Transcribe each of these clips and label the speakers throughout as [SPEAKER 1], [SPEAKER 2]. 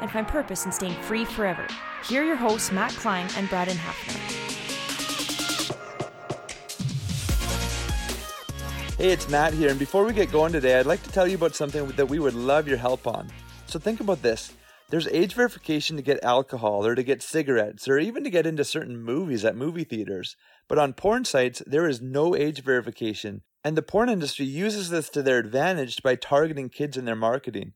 [SPEAKER 1] and find purpose in staying free forever. Here are your hosts, Matt Klein and Braden Hafner.
[SPEAKER 2] Hey, it's Matt here, and before we get going today, I'd like to tell you about something that we would love your help on. So think about this. There's age verification to get alcohol or to get cigarettes or even to get into certain movies at movie theaters. But on porn sites, there is no age verification. And the porn industry uses this to their advantage by targeting kids in their marketing.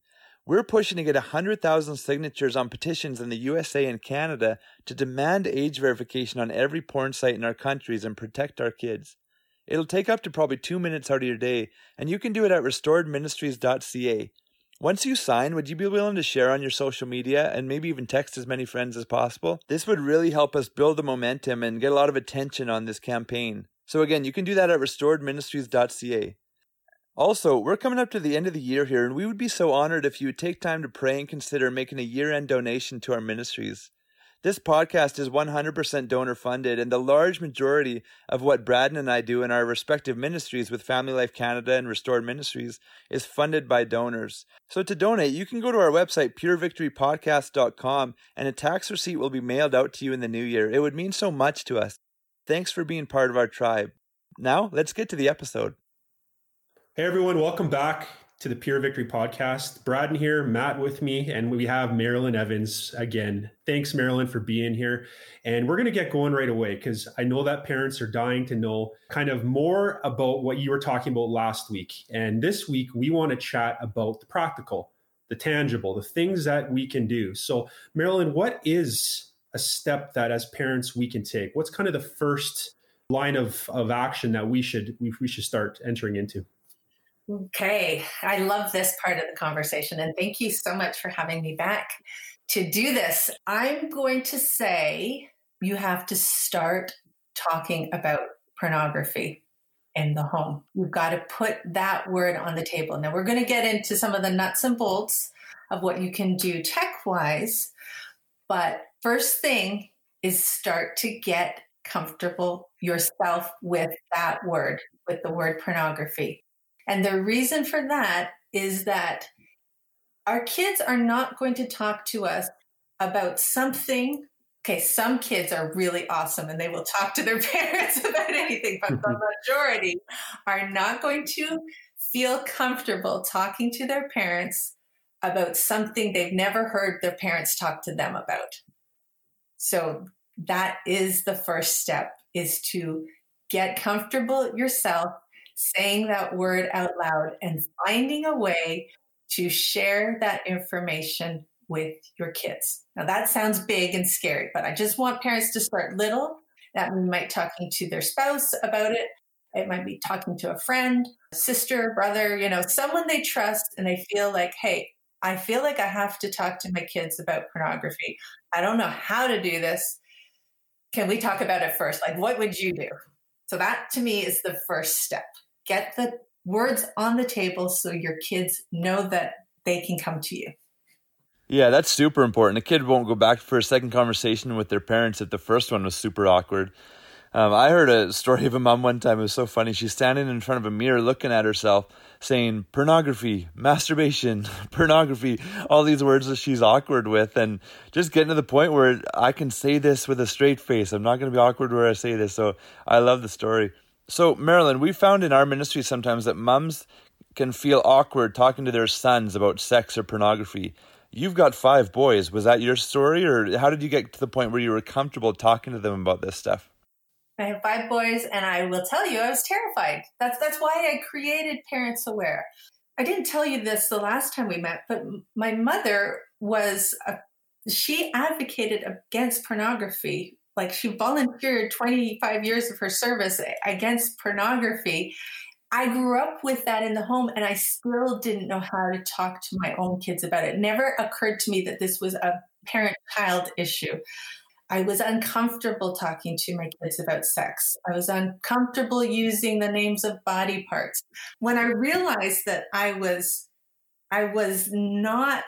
[SPEAKER 2] We're pushing to get 100,000 signatures on petitions in the USA and Canada to demand age verification on every porn site in our countries and protect our kids. It'll take up to probably two minutes out of your day, and you can do it at restoredministries.ca. Once you sign, would you be willing to share on your social media and maybe even text as many friends as possible? This would really help us build the momentum and get a lot of attention on this campaign. So again, you can do that at restoredministries.ca. Also, we're coming up to the end of the year here, and we would be so honored if you would take time to pray and consider making a year end donation to our ministries. This podcast is 100% donor funded, and the large majority of what Braden and I do in our respective ministries with Family Life Canada and Restored Ministries is funded by donors. So to donate, you can go to our website, purevictorypodcast.com, and a tax receipt will be mailed out to you in the new year. It would mean so much to us. Thanks for being part of our tribe. Now, let's get to the episode.
[SPEAKER 3] Hey, everyone, welcome back to the Pure Victory podcast. Braden here, Matt with me, and we have Marilyn Evans again. Thanks, Marilyn, for being here. And we're going to get going right away because I know that parents are dying to know kind of more about what you were talking about last week. And this week, we want to chat about the practical, the tangible, the things that we can do. So, Marilyn, what is a step that as parents we can take? What's kind of the first line of, of action that we should we, we should start entering into?
[SPEAKER 4] Okay, I love this part of the conversation, and thank you so much for having me back to do this. I'm going to say you have to start talking about pornography in the home. You've got to put that word on the table. Now, we're going to get into some of the nuts and bolts of what you can do tech wise, but first thing is start to get comfortable yourself with that word, with the word pornography. And the reason for that is that our kids are not going to talk to us about something. Okay, some kids are really awesome and they will talk to their parents about anything, but the majority are not going to feel comfortable talking to their parents about something they've never heard their parents talk to them about. So that is the first step is to get comfortable yourself saying that word out loud and finding a way to share that information with your kids. Now that sounds big and scary, but I just want parents to start little. That might talking to their spouse about it. It might be talking to a friend, sister, brother, you know, someone they trust and they feel like, hey, I feel like I have to talk to my kids about pornography. I don't know how to do this. Can we talk about it first? Like, what would you do? So, that to me is the first step. Get the words on the table so your kids know that they can come to you.
[SPEAKER 2] Yeah, that's super important. A kid won't go back for a second conversation with their parents if the first one was super awkward. Um, I heard a story of a mom one time. It was so funny. She's standing in front of a mirror looking at herself, saying pornography, masturbation, pornography, all these words that she's awkward with, and just getting to the point where I can say this with a straight face. I'm not going to be awkward where I say this. So I love the story. So, Marilyn, we found in our ministry sometimes that moms can feel awkward talking to their sons about sex or pornography. You've got five boys. Was that your story, or how did you get to the point where you were comfortable talking to them about this stuff?
[SPEAKER 4] I have five boys, and I will tell you, I was terrified. That's that's why I created Parents Aware. I didn't tell you this the last time we met, but my mother was a, she advocated against pornography. Like she volunteered 25 years of her service against pornography. I grew up with that in the home and I still didn't know how to talk to my own kids about it. never occurred to me that this was a parent child issue. I was uncomfortable talking to my kids about sex. I was uncomfortable using the names of body parts. When I realized that I was I was not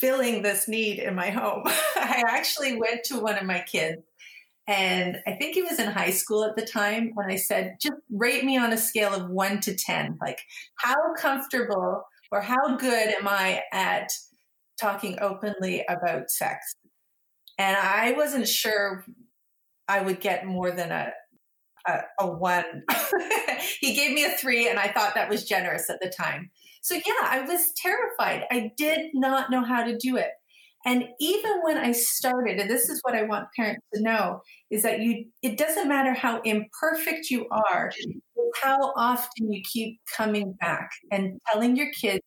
[SPEAKER 4] filling this need in my home, I actually went to one of my kids and I think he was in high school at the time and I said, "Just rate me on a scale of 1 to 10. Like how comfortable or how good am I at talking openly about sex?" and I wasn't sure I would get more than a a, a one. he gave me a three, and I thought that was generous at the time. So yeah, I was terrified. I did not know how to do it. And even when I started, and this is what I want parents to know, is that you it doesn't matter how imperfect you are, how often you keep coming back and telling your kids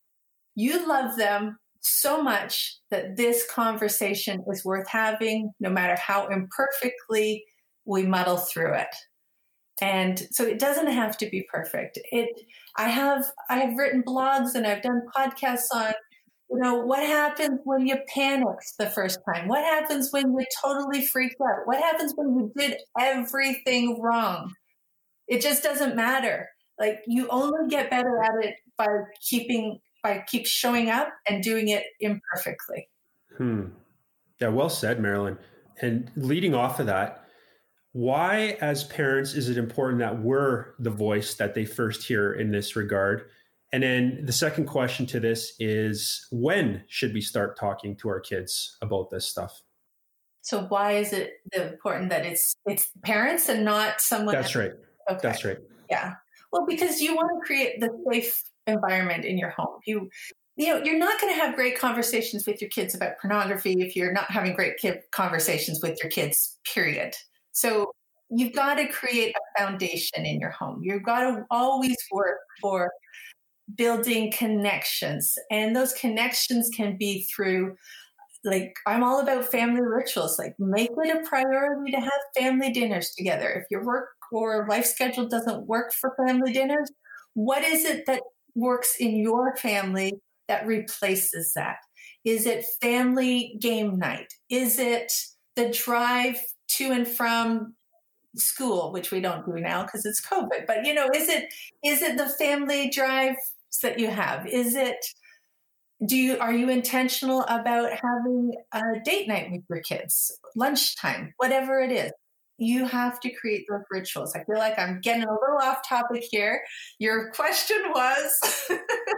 [SPEAKER 4] you love them so much that this conversation is worth having, no matter how imperfectly we muddle through it. And so it doesn't have to be perfect. It I have I have written blogs and I've done podcasts on you know what happens when you panic the first time? What happens when you totally freaked out? What happens when you did everything wrong? It just doesn't matter. Like you only get better at it by keeping by keep showing up and doing it imperfectly.
[SPEAKER 3] Hmm. Yeah, well said, Marilyn. And leading off of that, why, as parents, is it important that we're the voice that they first hear in this regard? And then the second question to this is when should we start talking to our kids about this stuff?
[SPEAKER 4] So why is it important that it's it's parents and not someone
[SPEAKER 3] That's right. Okay. That's right.
[SPEAKER 4] Yeah. Well, because you want to create the safe environment in your home. You you know, you're not going to have great conversations with your kids about pornography if you're not having great conversations with your kids, period. So you've got to create a foundation in your home. You've got to always work for building connections. And those connections can be through like I'm all about family rituals. Like make it a priority to have family dinners together. If your work or life schedule doesn't work for family dinners, what is it that works in your family that replaces that? Is it family game night? Is it the drive to and from school, which we don't do now because it's COVID? But you know, is it is it the family drives that you have? Is it do you are you intentional about having a date night with your kids, lunchtime, whatever it is? you have to create those rituals. I feel like I'm getting a little off topic here. Your question was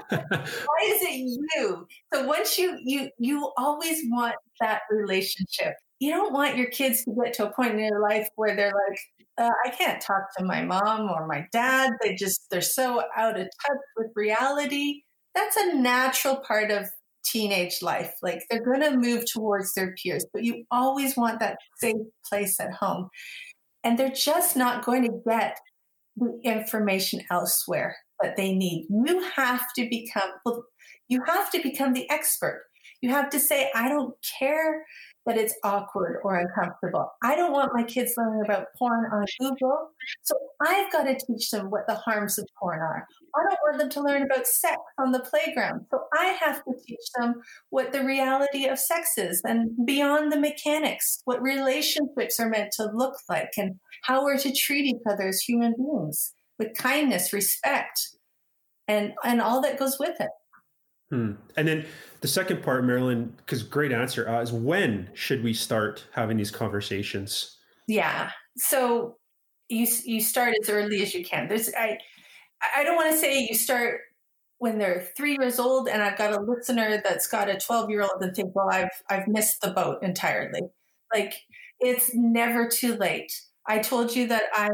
[SPEAKER 4] why is it you? So once you you you always want that relationship. You don't want your kids to get to a point in their life where they're like, uh, I can't talk to my mom or my dad. They just they're so out of touch with reality. That's a natural part of teenage life. Like they're going to move towards their peers, but you always want that safe place at home. And they're just not going to get the information elsewhere that they need. You have to become, well, you have to become the expert. You have to say, I don't care that it's awkward or uncomfortable. I don't want my kids learning about porn on Google. So I've got to teach them what the harms of porn are. I don't want them to learn about sex on the playground. So I have to teach them what the reality of sex is and beyond the mechanics, what relationships are meant to look like and how we're to treat each other as human beings with kindness, respect, and, and all that goes with it.
[SPEAKER 3] Hmm. And then the second part, Marilyn, because great answer, uh, is when should we start having these conversations?
[SPEAKER 4] Yeah. So you you start as early as you can. There's I I don't want to say you start when they're three years old, and I've got a listener that's got a twelve year old and think, well, I've I've missed the boat entirely. Like it's never too late. I told you that I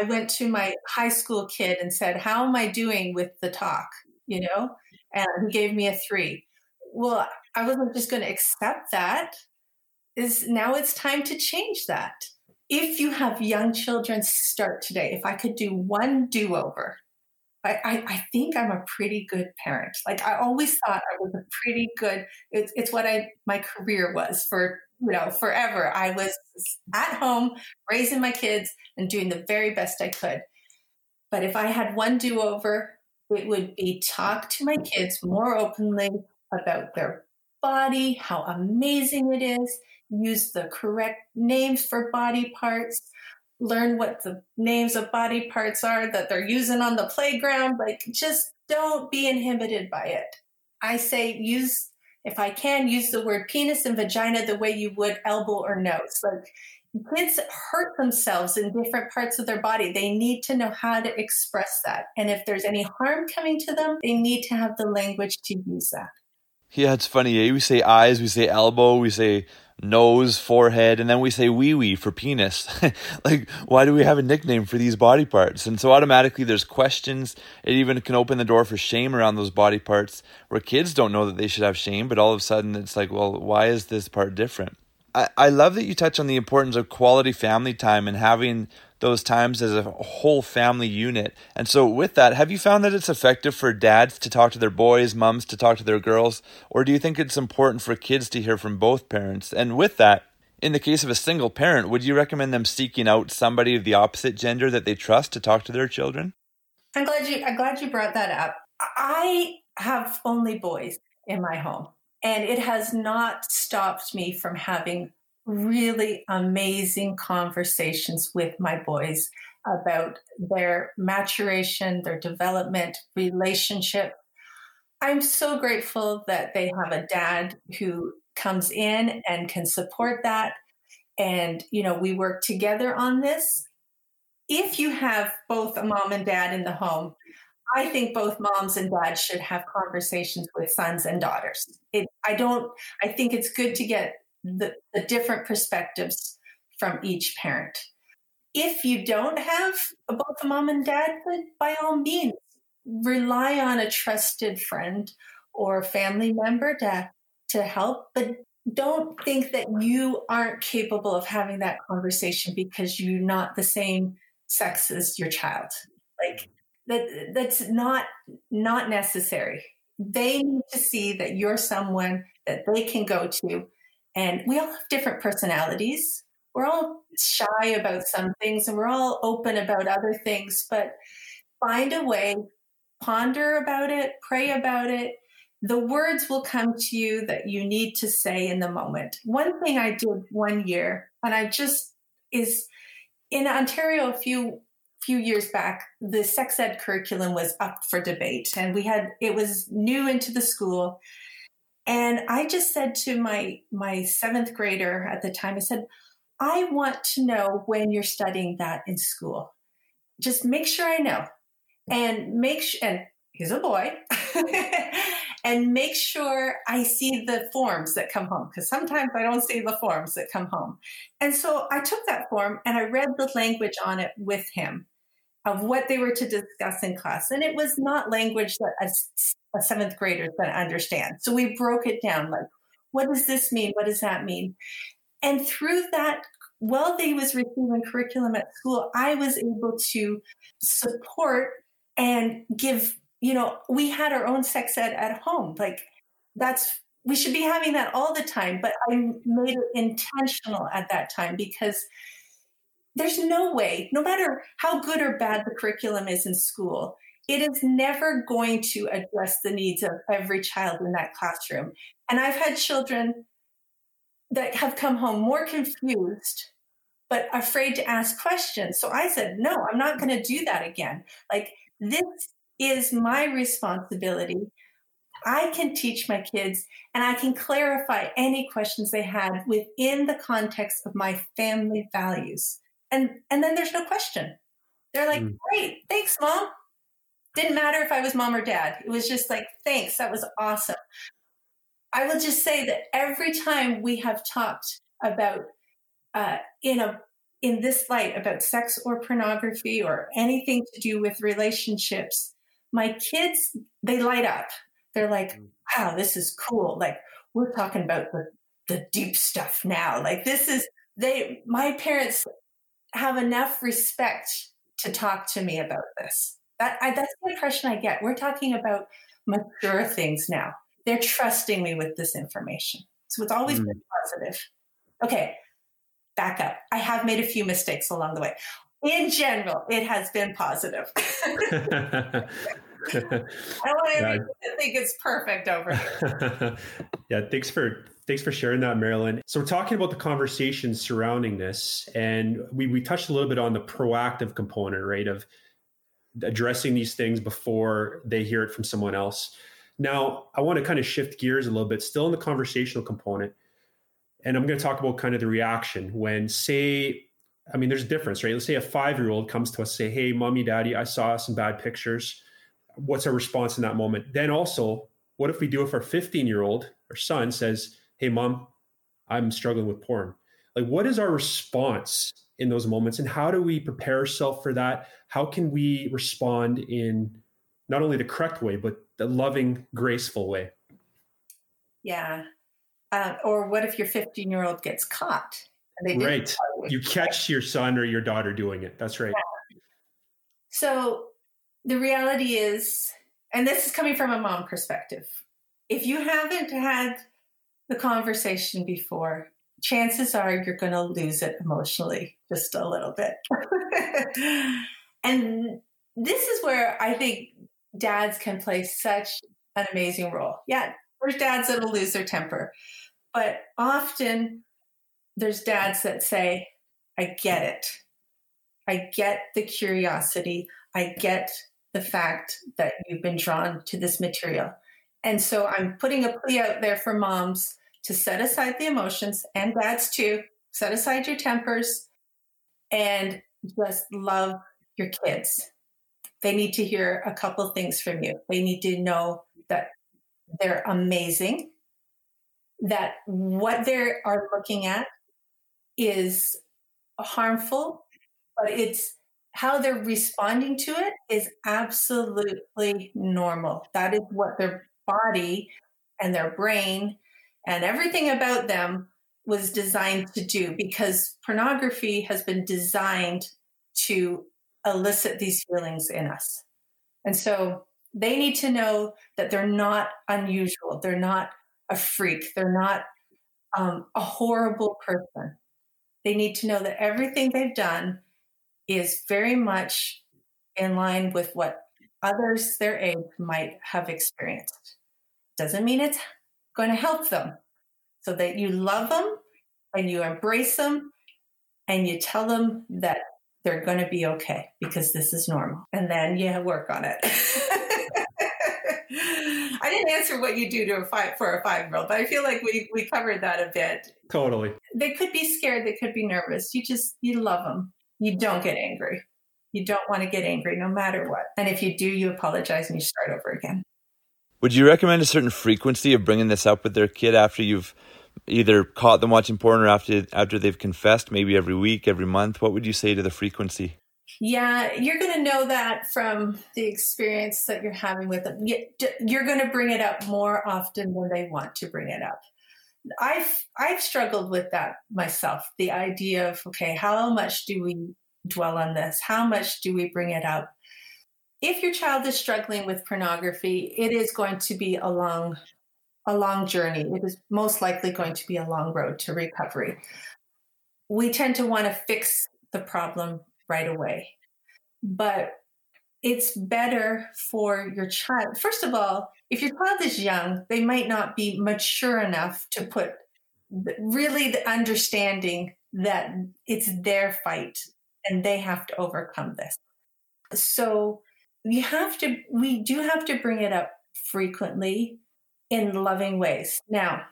[SPEAKER 4] I went to my high school kid and said, "How am I doing with the talk?" You know, and he gave me a three. Well, I wasn't just going to accept that. Is now it's time to change that. If you have young children, start today. If I could do one do over, I, I, I, think I'm a pretty good parent. Like I always thought I was a pretty good. It's, it's what I my career was for you know forever. I was at home raising my kids and doing the very best I could. But if I had one do over, it would be talk to my kids more openly about their body, how amazing it is, use the correct names for body parts, learn what the names of body parts are that they're using on the playground. Like, just don't be inhibited by it. I say use, if I can, use the word penis and vagina the way you would elbow or nose. Like, kids hurt themselves in different parts of their body. They need to know how to express that. And if there's any harm coming to them, they need to have the language to use that.
[SPEAKER 5] Yeah, it's funny. Eh? We say eyes, we say elbow, we say nose, forehead, and then we say wee wee for penis. like, why do we have a nickname for these body parts? And so automatically there's questions. It even can open the door for shame around those body parts where kids don't know that they should have shame, but all of a sudden it's like, well, why is this part different? I, I love that you touch on the importance of quality family time and having those times as a whole family unit. And so, with that, have you found that it's effective for dads to talk to their boys, moms to talk to their girls, or do you think it's important for kids to hear from both parents? And with that, in the case of a single parent, would you recommend them seeking out somebody of the opposite gender that they trust to talk to their children?
[SPEAKER 4] I'm glad you I'm glad you brought that up. I have only boys in my home. And it has not stopped me from having really amazing conversations with my boys about their maturation, their development, relationship. I'm so grateful that they have a dad who comes in and can support that. And, you know, we work together on this. If you have both a mom and dad in the home, I think both moms and dads should have conversations with sons and daughters. It, I don't. I think it's good to get the, the different perspectives from each parent. If you don't have both a mom and dad, then by all means, rely on a trusted friend or family member to to help. But don't think that you aren't capable of having that conversation because you're not the same sex as your child. That that's not not necessary. They need to see that you're someone that they can go to. And we all have different personalities. We're all shy about some things and we're all open about other things but find a way ponder about it pray about it. The words will come to you that you need to say in the moment. One thing i did one year and i just is in ontario a few few years back, the sex ed curriculum was up for debate, and we had it was new into the school. And I just said to my my seventh grader at the time, I said, I want to know when you're studying that in school. Just make sure I know, and make sure. And he's a boy. and make sure I see the forms that come home because sometimes I don't see the forms that come home. And so I took that form and I read the language on it with him of what they were to discuss in class. And it was not language that a, a seventh grader is going to understand. So we broke it down like, what does this mean? What does that mean? And through that, while they was receiving curriculum at school, I was able to support and give, you know, we had our own sex ed at home. Like that's we should be having that all the time, but I made it intentional at that time because there's no way, no matter how good or bad the curriculum is in school, it is never going to address the needs of every child in that classroom. And I've had children that have come home more confused but afraid to ask questions. So I said, no, I'm not going to do that again. Like, this is my responsibility. I can teach my kids and I can clarify any questions they had within the context of my family values. And and then there's no question. They're like, mm. "Great. Thanks, mom." Didn't matter if I was mom or dad. It was just like, "Thanks. That was awesome." I will just say that every time we have talked about uh, in a in this light about sex or pornography or anything to do with relationships, my kids they light up. They're like, mm. "Wow, this is cool!" Like we're talking about the the deep stuff now. Like this is they. My parents have enough respect to talk to me about this. That I, that's the impression I get. We're talking about mature things now. They're trusting me with this information. So it's always mm. been positive. Okay, back up. I have made a few mistakes along the way. In general, it has been positive. I want yeah. to think it's perfect over here.
[SPEAKER 3] yeah, thanks for thanks for sharing that, Marilyn. So we're talking about the conversations surrounding this, and we we touched a little bit on the proactive component, right, of addressing these things before they hear it from someone else. Now, I want to kind of shift gears a little bit, still in the conversational component. And I'm going to talk about kind of the reaction when, say, I mean, there's a difference, right? Let's say a five year old comes to us, say, Hey, mommy, daddy, I saw some bad pictures. What's our response in that moment? Then also, what if we do if our 15 year old, our son says, Hey, mom, I'm struggling with porn? Like, what is our response in those moments? And how do we prepare ourselves for that? How can we respond in not only the correct way, but the loving, graceful way?
[SPEAKER 4] Yeah. Uh, or what if your 15 year old gets caught?
[SPEAKER 3] right. You catch your son or your daughter doing it. That's right. Yeah.
[SPEAKER 4] So the reality is, and this is coming from a mom perspective, if you haven't had the conversation before, chances are you're going to lose it emotionally just a little bit. and this is where I think dads can play such an amazing role. Yeah, there's dads that'll lose their temper. But often there's dads that say, I get it. I get the curiosity. I get the fact that you've been drawn to this material. And so I'm putting a plea out there for moms to set aside the emotions and dads too. Set aside your tempers and just love your kids. They need to hear a couple things from you. They need to know that they're amazing that what they are looking at is harmful, but it's how they're responding to it is absolutely normal. That is what their body and their brain and everything about them was designed to do because pornography has been designed to elicit these feelings in us. And so they need to know that they're not unusual. They're not a freak. They're not um, a horrible person. They need to know that everything they've done is very much in line with what others their age might have experienced. Doesn't mean it's going to help them. So that you love them and you embrace them and you tell them that they're going to be okay because this is normal. And then you work on it. I didn't answer what you do to a five for a five year old, but I feel like we we covered that a bit.
[SPEAKER 3] Totally.
[SPEAKER 4] They could be scared. They could be nervous. You just you love them. You don't get angry. You don't want to get angry no matter what. And if you do, you apologize and you start over again.
[SPEAKER 5] Would you recommend a certain frequency of bringing this up with their kid after you've either caught them watching porn or after after they've confessed? Maybe every week, every month. What would you say to the frequency?
[SPEAKER 4] Yeah, you're going to know that from the experience that you're having with them. You're going to bring it up more often than they want to bring it up. I've I've struggled with that myself. The idea of okay, how much do we dwell on this? How much do we bring it up? If your child is struggling with pornography, it is going to be a long a long journey. It is most likely going to be a long road to recovery. We tend to want to fix the problem right away. But it's better for your child. First of all, if your child is young, they might not be mature enough to put really the understanding that it's their fight and they have to overcome this. So you have to, we do have to bring it up frequently in loving ways. Now,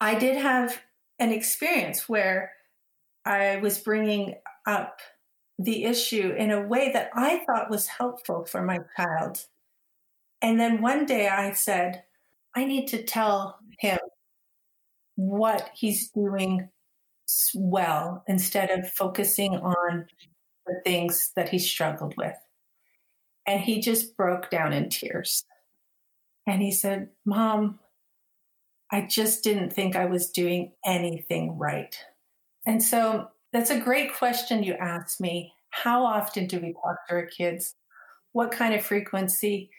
[SPEAKER 4] I did have an experience where I was bringing up the issue in a way that I thought was helpful for my child. And then one day I said, I need to tell him what he's doing well instead of focusing on the things that he struggled with. And he just broke down in tears. And he said, Mom, I just didn't think I was doing anything right. And so that's a great question you asked me. How often do we talk to our kids? What kind of frequency?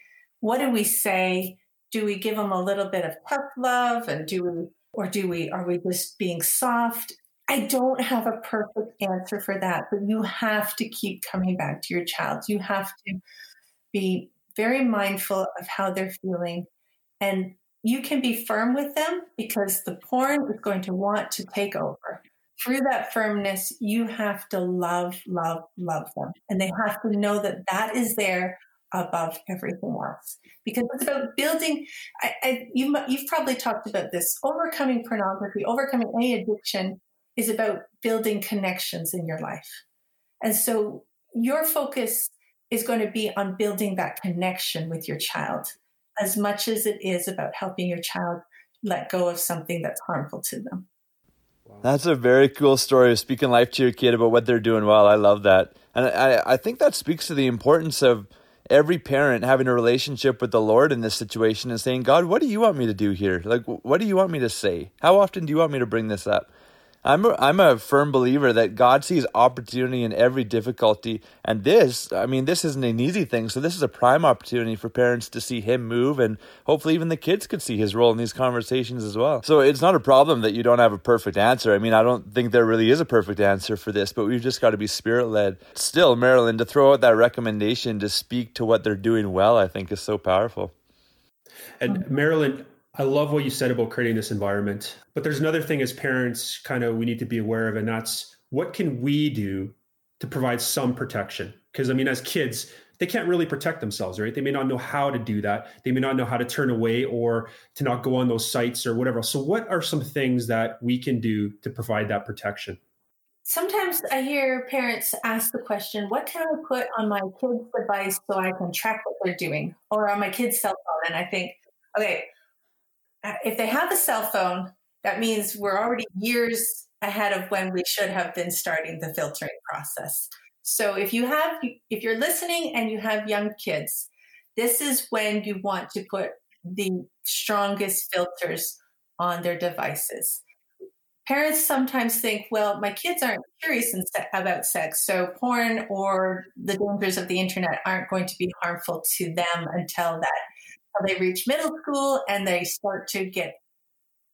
[SPEAKER 4] What do we say? Do we give them a little bit of tough love and do we or do we are we just being soft? I don't have a perfect answer for that, but you have to keep coming back to your child. You have to be very mindful of how they're feeling and you can be firm with them because the porn is going to want to take over through that firmness, you have to love, love, love them. And they have to know that that is there above everything else. Because it's about building, I, I, you, you've probably talked about this overcoming pornography, overcoming any addiction is about building connections in your life. And so your focus is going to be on building that connection with your child as much as it is about helping your child let go of something that's harmful to them.
[SPEAKER 2] That's a very cool story of speaking life to your kid about what they're doing well. I love that. And I, I think that speaks to the importance of every parent having a relationship with the Lord in this situation and saying, God, what do you want me to do here? Like, what do you want me to say? How often do you want me to bring this up? I'm a, I'm a firm believer that God sees opportunity in every difficulty. And this, I mean, this isn't an easy thing. So this is a prime opportunity for parents to see him move. And hopefully even the kids could see his role in these conversations as well. So it's not a problem that you don't have a perfect answer. I mean, I don't think there really is a perfect answer for this, but we've just got to be spirit led. Still, Marilyn, to throw out that recommendation to speak to what they're doing well, I think is so powerful.
[SPEAKER 3] And Marilyn, I love what you said about creating this environment. But there's another thing as parents, kind of, we need to be aware of, and that's what can we do to provide some protection? Because, I mean, as kids, they can't really protect themselves, right? They may not know how to do that. They may not know how to turn away or to not go on those sites or whatever. So, what are some things that we can do to provide that protection?
[SPEAKER 4] Sometimes I hear parents ask the question, What can I put on my kid's device so I can track what they're doing or on my kid's cell phone? And I think, okay, if they have a cell phone, that means we're already years ahead of when we should have been starting the filtering process. So if you have, if you're listening and you have young kids, this is when you want to put the strongest filters on their devices. Parents sometimes think, well, my kids aren't curious about sex, so porn or the dangers of the internet aren't going to be harmful to them until that they reach middle school and they start to get,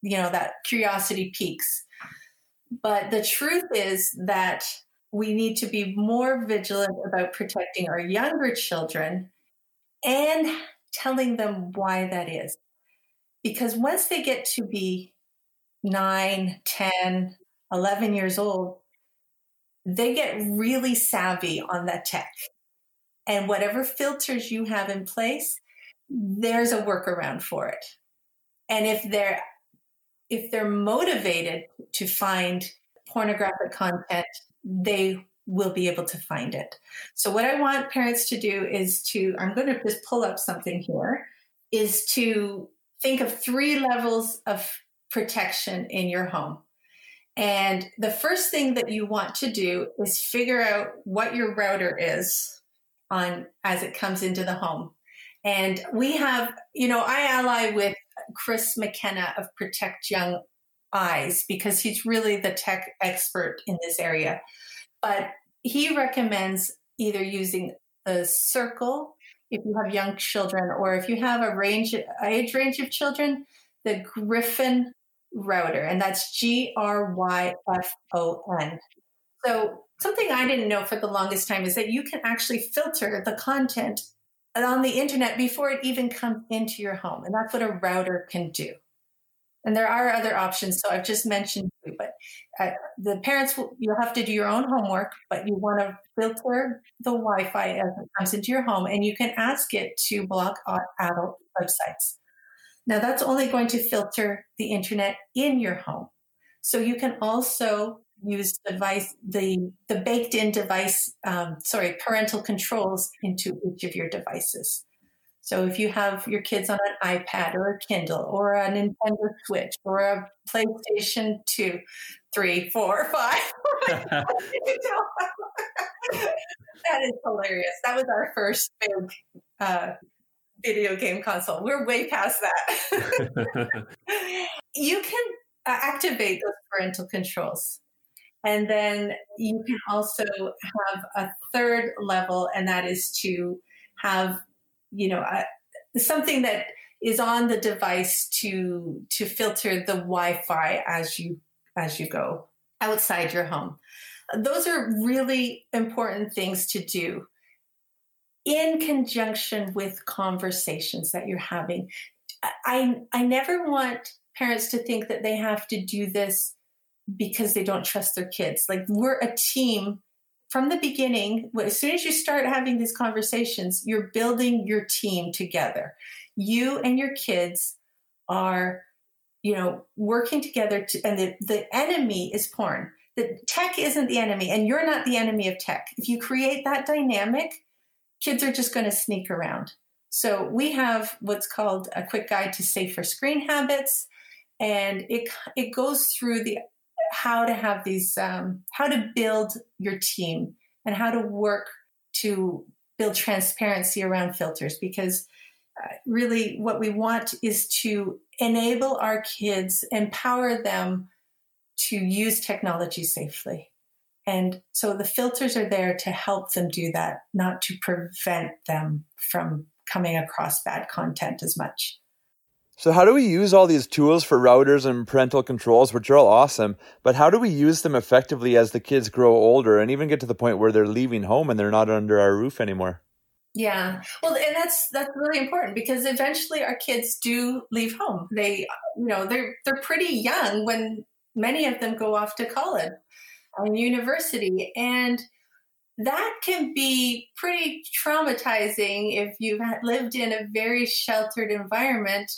[SPEAKER 4] you know, that curiosity peaks. But the truth is that we need to be more vigilant about protecting our younger children and telling them why that is. Because once they get to be 9, 10, 11 years old, they get really savvy on that tech. And whatever filters you have in place, there's a workaround for it. And if they're if they're motivated to find pornographic content, they will be able to find it. So what I want parents to do is to I'm going to just pull up something here is to think of three levels of protection in your home. And the first thing that you want to do is figure out what your router is on as it comes into the home. And we have, you know, I ally with Chris McKenna of Protect Young Eyes because he's really the tech expert in this area. But he recommends either using the circle if you have young children or if you have a range age range of children the Gryphon router, and that's G R Y F O N. So, something I didn't know for the longest time is that you can actually filter the content on the internet before it even comes into your home. And that's what a router can do. And there are other options. So I've just mentioned, but uh, the parents, will, you'll have to do your own homework, but you want to filter the Wi Fi as it comes into your home. And you can ask it to block adult websites. Now, that's only going to filter the internet in your home. So you can also use device the the baked in device um, sorry parental controls into each of your devices. So if you have your kids on an ipad or a kindle or a nintendo switch or a playstation 2 3 4 5 that is hilarious. That was our first big uh, video game console. We're way past that. You can uh, activate those parental controls and then you can also have a third level, and that is to have, you know, a, something that is on the device to to filter the Wi-Fi as you as you go outside your home. Those are really important things to do in conjunction with conversations that you're having. I I never want parents to think that they have to do this because they don't trust their kids. Like we're a team from the beginning. As soon as you start having these conversations, you're building your team together. You and your kids are, you know, working together to, and the, the enemy is porn. The tech isn't the enemy, and you're not the enemy of tech. If you create that dynamic, kids are just going to sneak around. So we have what's called a quick guide to safer screen habits and it it goes through the how to have these, um, how to build your team and how to work to build transparency around filters because uh, really what we want is to enable our kids, empower them to use technology safely. And so the filters are there to help them do that, not to prevent them from coming across bad content as much.
[SPEAKER 2] So how do we use all these tools for routers and parental controls, which are all awesome, but how do we use them effectively as the kids grow older and even get to the point where they're leaving home and they're not under our roof anymore?
[SPEAKER 4] Yeah. Well, and that's that's really important because eventually our kids do leave home. They you know, they're they're pretty young when many of them go off to college and university and that can be pretty traumatizing if you've lived in a very sheltered environment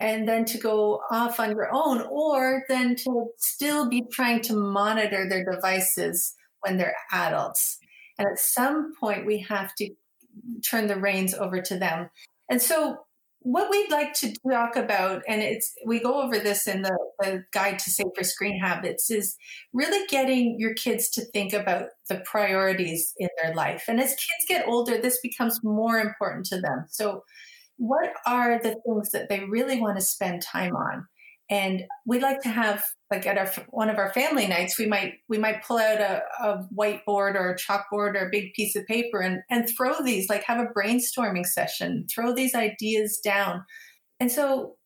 [SPEAKER 4] and then to go off on your own, or then to still be trying to monitor their devices when they're adults. And at some point, we have to turn the reins over to them. And so, what we'd like to talk about, and it's we go over this in the, the guide to safer screen habits, is really getting your kids to think about the priorities in their life. And as kids get older, this becomes more important to them. So what are the things that they really want to spend time on? And we'd like to have like at our one of our family nights, we might we might pull out a, a whiteboard or a chalkboard or a big piece of paper and and throw these like have a brainstorming session, throw these ideas down. And so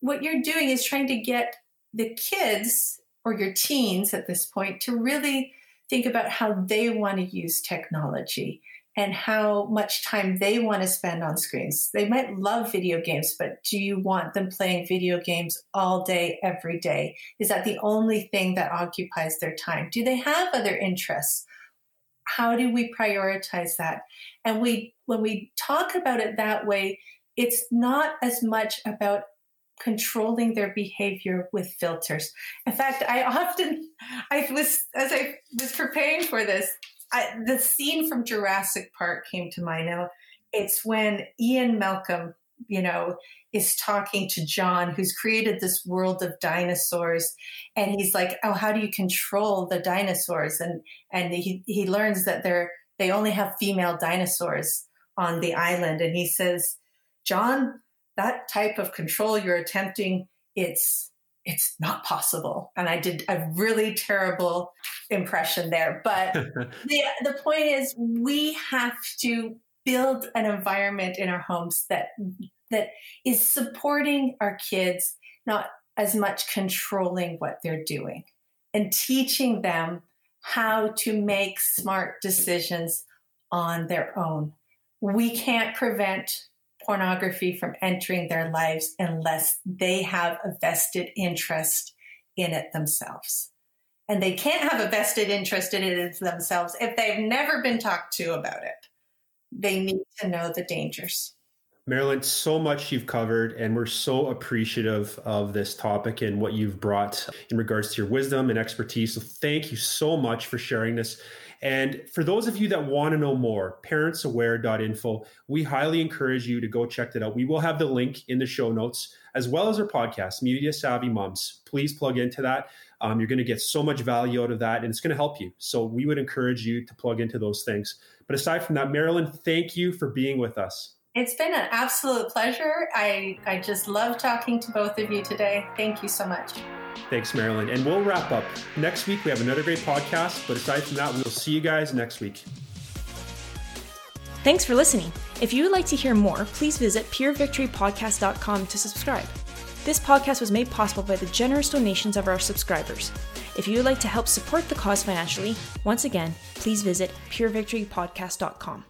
[SPEAKER 4] what you're doing is trying to get the kids or your teens at this point to really think about how they want to use technology and how much time they want to spend on screens. They might love video games, but do you want them playing video games all day, every day? Is that the only thing that occupies their time? Do they have other interests? How do we prioritize that? And we, when we talk about it that way, it's not as much about controlling their behavior with filters. In fact, I often, I was, as I was preparing for this, I, the scene from Jurassic Park came to mind. Now, it's when Ian Malcolm, you know, is talking to John, who's created this world of dinosaurs, and he's like, "Oh, how do you control the dinosaurs?" And and he he learns that they're they only have female dinosaurs on the island, and he says, "John, that type of control you're attempting, it's it's not possible. And I did a really terrible impression there. But the, the point is, we have to build an environment in our homes that that is supporting our kids, not as much controlling what they're doing and teaching them how to make smart decisions on their own. We can't prevent pornography from entering their lives unless they have a vested interest in it themselves. And they can't have a vested interest in it themselves if they've never been talked to about it. They need to know the dangers.
[SPEAKER 3] Marilyn, so much you've covered, and we're so appreciative of this topic and what you've brought in regards to your wisdom and expertise. So, thank you so much for sharing this. And for those of you that want to know more, parentsaware.info, we highly encourage you to go check that out. We will have the link in the show notes, as well as our podcast, Media Savvy Moms. Please plug into that. Um, you're going to get so much value out of that, and it's going to help you. So we would encourage you to plug into those things. But aside from that, Marilyn, thank you for being with us.
[SPEAKER 4] It's been an absolute pleasure. I, I just love talking to both of you today. Thank you so much.
[SPEAKER 3] Thanks, Marilyn. And we'll wrap up. Next week, we have another great podcast. But aside from that, we'll see you guys next week.
[SPEAKER 1] Thanks for listening. If you would like to hear more, please visit purevictorypodcast.com to subscribe. This podcast was made possible by the generous donations of our subscribers. If you would like to help support the cause financially, once again, please visit purevictorypodcast.com.